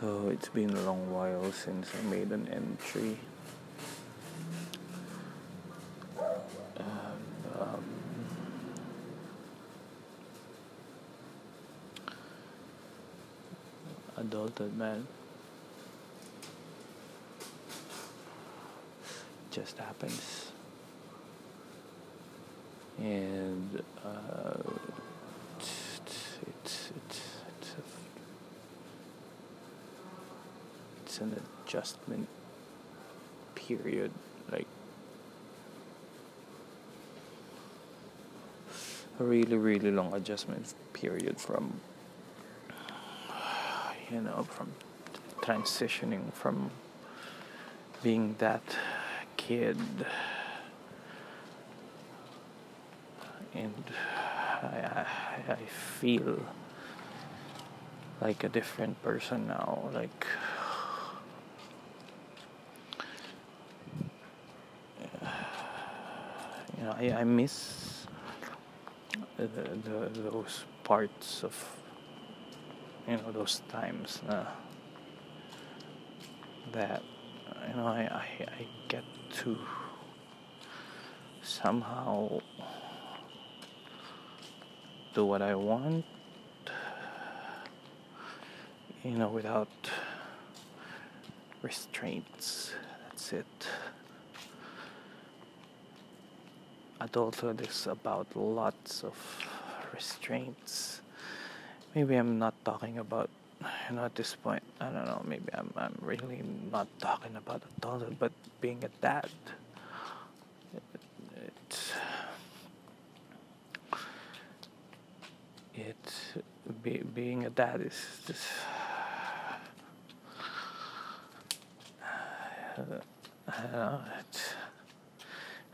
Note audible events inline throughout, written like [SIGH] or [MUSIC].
So it's been a long while since I made an entry. And, um, man. Just happens. And uh, it's, it's, it's, it's, a, it's an adjustment period. Like, a really, really long adjustment period from, [SIGHS] you know, from transitioning from being that kid and I, I, I feel like a different person now like you know I, I miss the, the, those parts of you know those times uh, that you know I, I, I get to somehow do what I want you know without restraints. That's it adulthood is about lots of restraints. Maybe I'm not talking about you know at this point I don't know maybe I'm I'm really not talking about adulthood but being a dad it's it's be, being a dad is just I don't know it's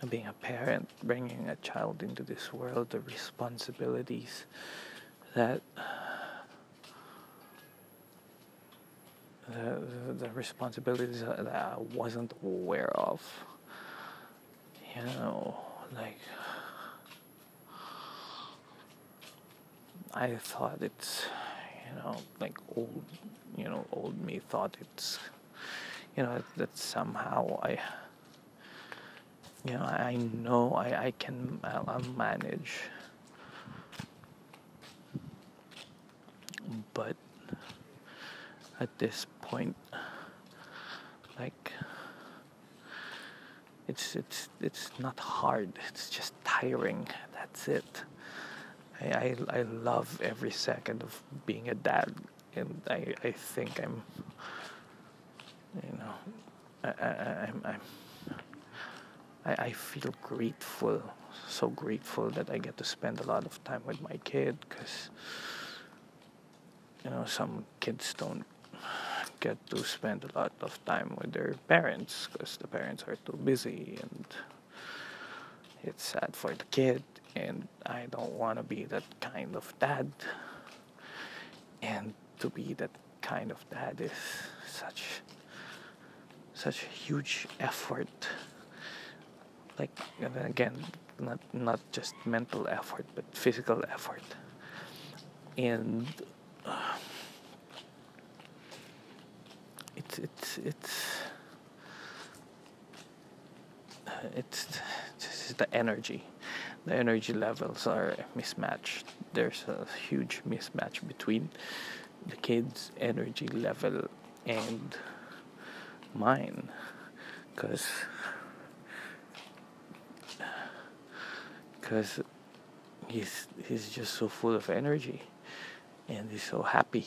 being a parent bringing a child into this world the responsibilities that the, the responsibilities that I wasn't aware of. You know, like I thought it's, you know, like old, you know, old me thought it's, you know, that somehow I, you know, I know I, I can I'll manage, but at this point like it's it's it's not hard. It's just tiring. That's it. I, I, I love every second of being a dad. And I, I think I'm you know I, I, I'm, I'm I, I feel grateful so grateful that I get to spend a lot of time with my kid because you know some kids don't get to spend a lot of time with their parents because the parents are too busy and it's sad for the kid and I don't want to be that kind of dad. And to be that kind of dad is such such a huge effort like again not not just mental effort but physical effort. And it's it's it's it's just the energy. The energy levels are mismatched. There's a huge mismatch between the kids energy level and mine because because he's he's just so full of energy and he's so happy.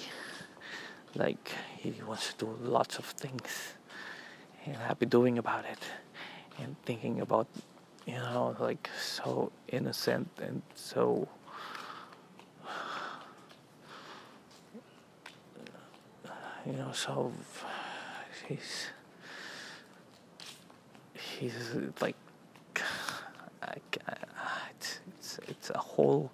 Like he wants to do lots of things and happy doing about it and thinking about you know like so innocent and so you know so he's he's like it's it's a whole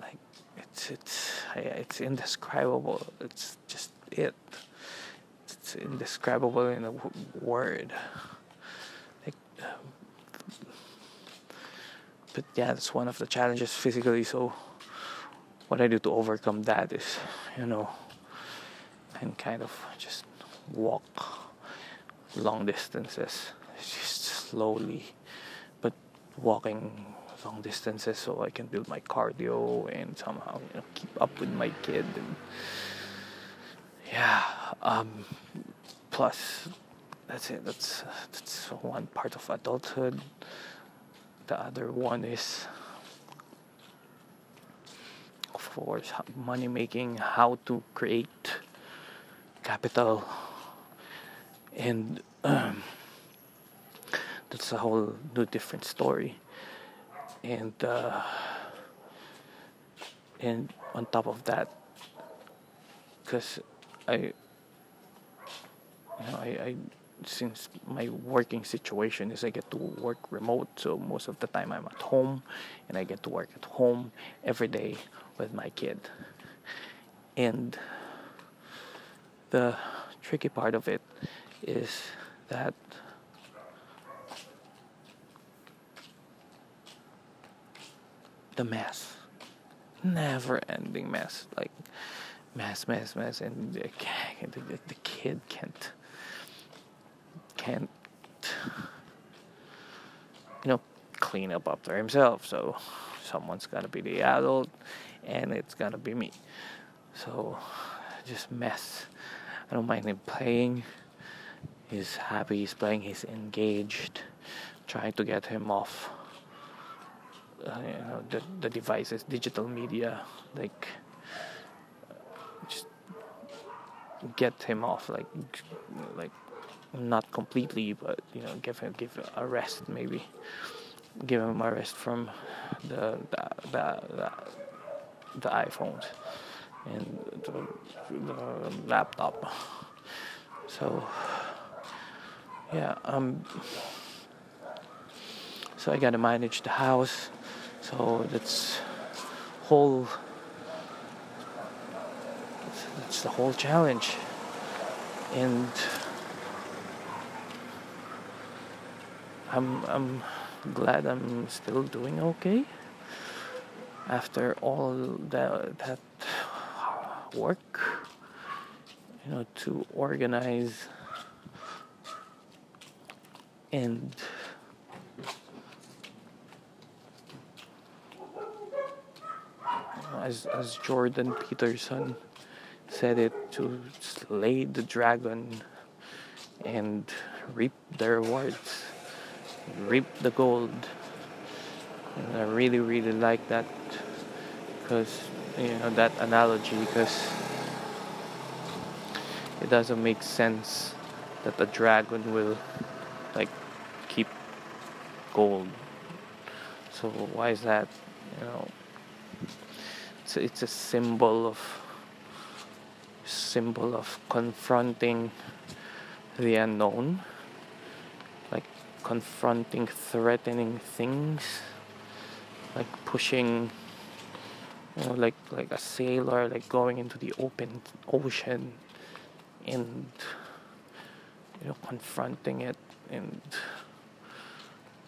like it's it's it's indescribable. It's just it. It's indescribable in a word. Like um, but yeah that's one of the challenges physically. So what I do to overcome that is you know, and kind of just walk long distances, just slowly, walking long distances so I can build my cardio and somehow you know keep up with my kid and yeah. Um, plus, that's it. That's that's one part of adulthood. The other one is of course money making how to create capital and um, [CLEARS THROAT] that's a whole new different story. And uh, and on top of that because I you know I, I since my working situation is I get to work remote so most of the time I'm at home and I get to work at home every day with my kid. And the tricky part of it is that the mess never ending mess like mess mess mess and the, the, the kid can't can't you know clean up after himself so someone's to be the adult and it's gonna be me. So just mess. I don't mind him playing. He's happy, he's playing, he's engaged, trying to get him off uh, you know, the, the devices, digital media, like just get him off, like like not completely, but you know, give him give a rest maybe, give him a rest from the the the, the, the iPhones and the, the laptop. So yeah, um, so I gotta manage the house. So that's whole. That's the whole challenge, and I'm I'm glad I'm still doing okay after all that that work, you know, to organize and as as Jordan Peterson said it to slay the dragon and reap the rewards reap the gold. And I really really like that because you know that analogy because it doesn't make sense that the dragon will like keep gold. So why is that you know it's a, it's a symbol of symbol of confronting the unknown like confronting threatening things like pushing you know, like like a sailor, like going into the open ocean, and you know, confronting it and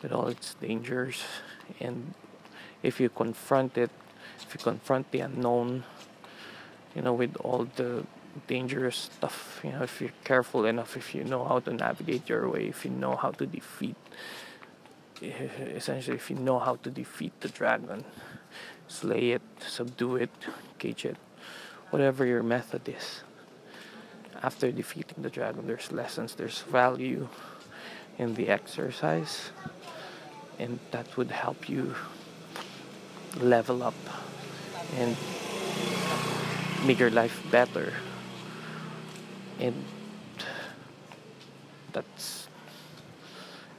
with all its dangers. And if you confront it, if you confront the unknown, you know, with all the dangerous stuff, you know, if you're careful enough, if you know how to navigate your way, if you know how to defeat, eh, essentially, if you know how to defeat the dragon slay it, subdue it, cage it, whatever your method is. After defeating the dragon, there's lessons, there's value in the exercise, and that would help you level up and make your life better. And that's,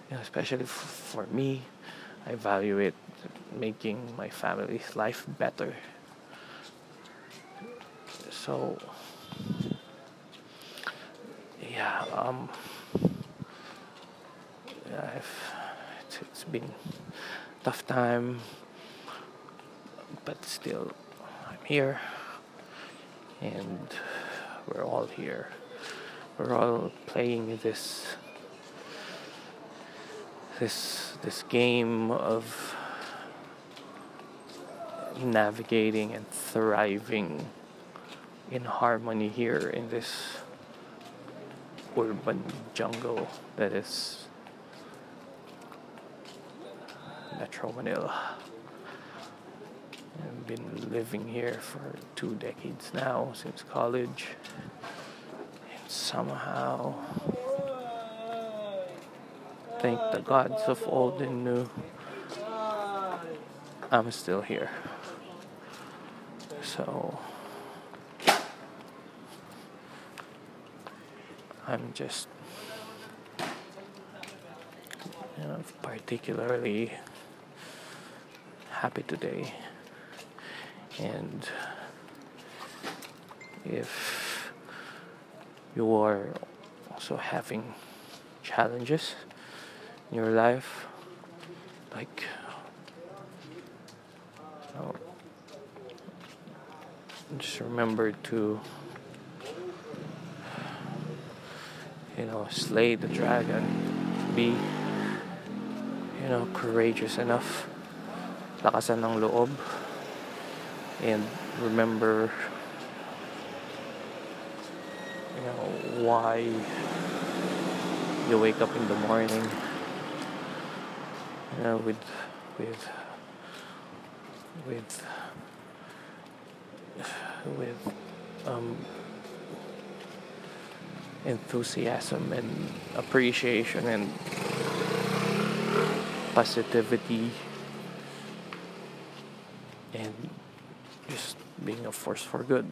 you know, especially for me, I value it making my family's life better. So, yeah, um, I've, it's, it's been tough time, but still, I'm here, and we're all here. We're all playing this this this game of navigating and thriving in harmony here in this urban jungle that is Metro Manila. Been living here for two decades now since college. And somehow, thank the gods of old and new, I'm still here. So, I'm just, you know, particularly happy today. And if you are also having challenges in your life, like just remember to you know slay the dragon. Be you know courageous enough. Lakasan ng loob and remember you know why you wake up in the morning. You know with with with with um, enthusiasm and appreciation and positivity. And being a force for good.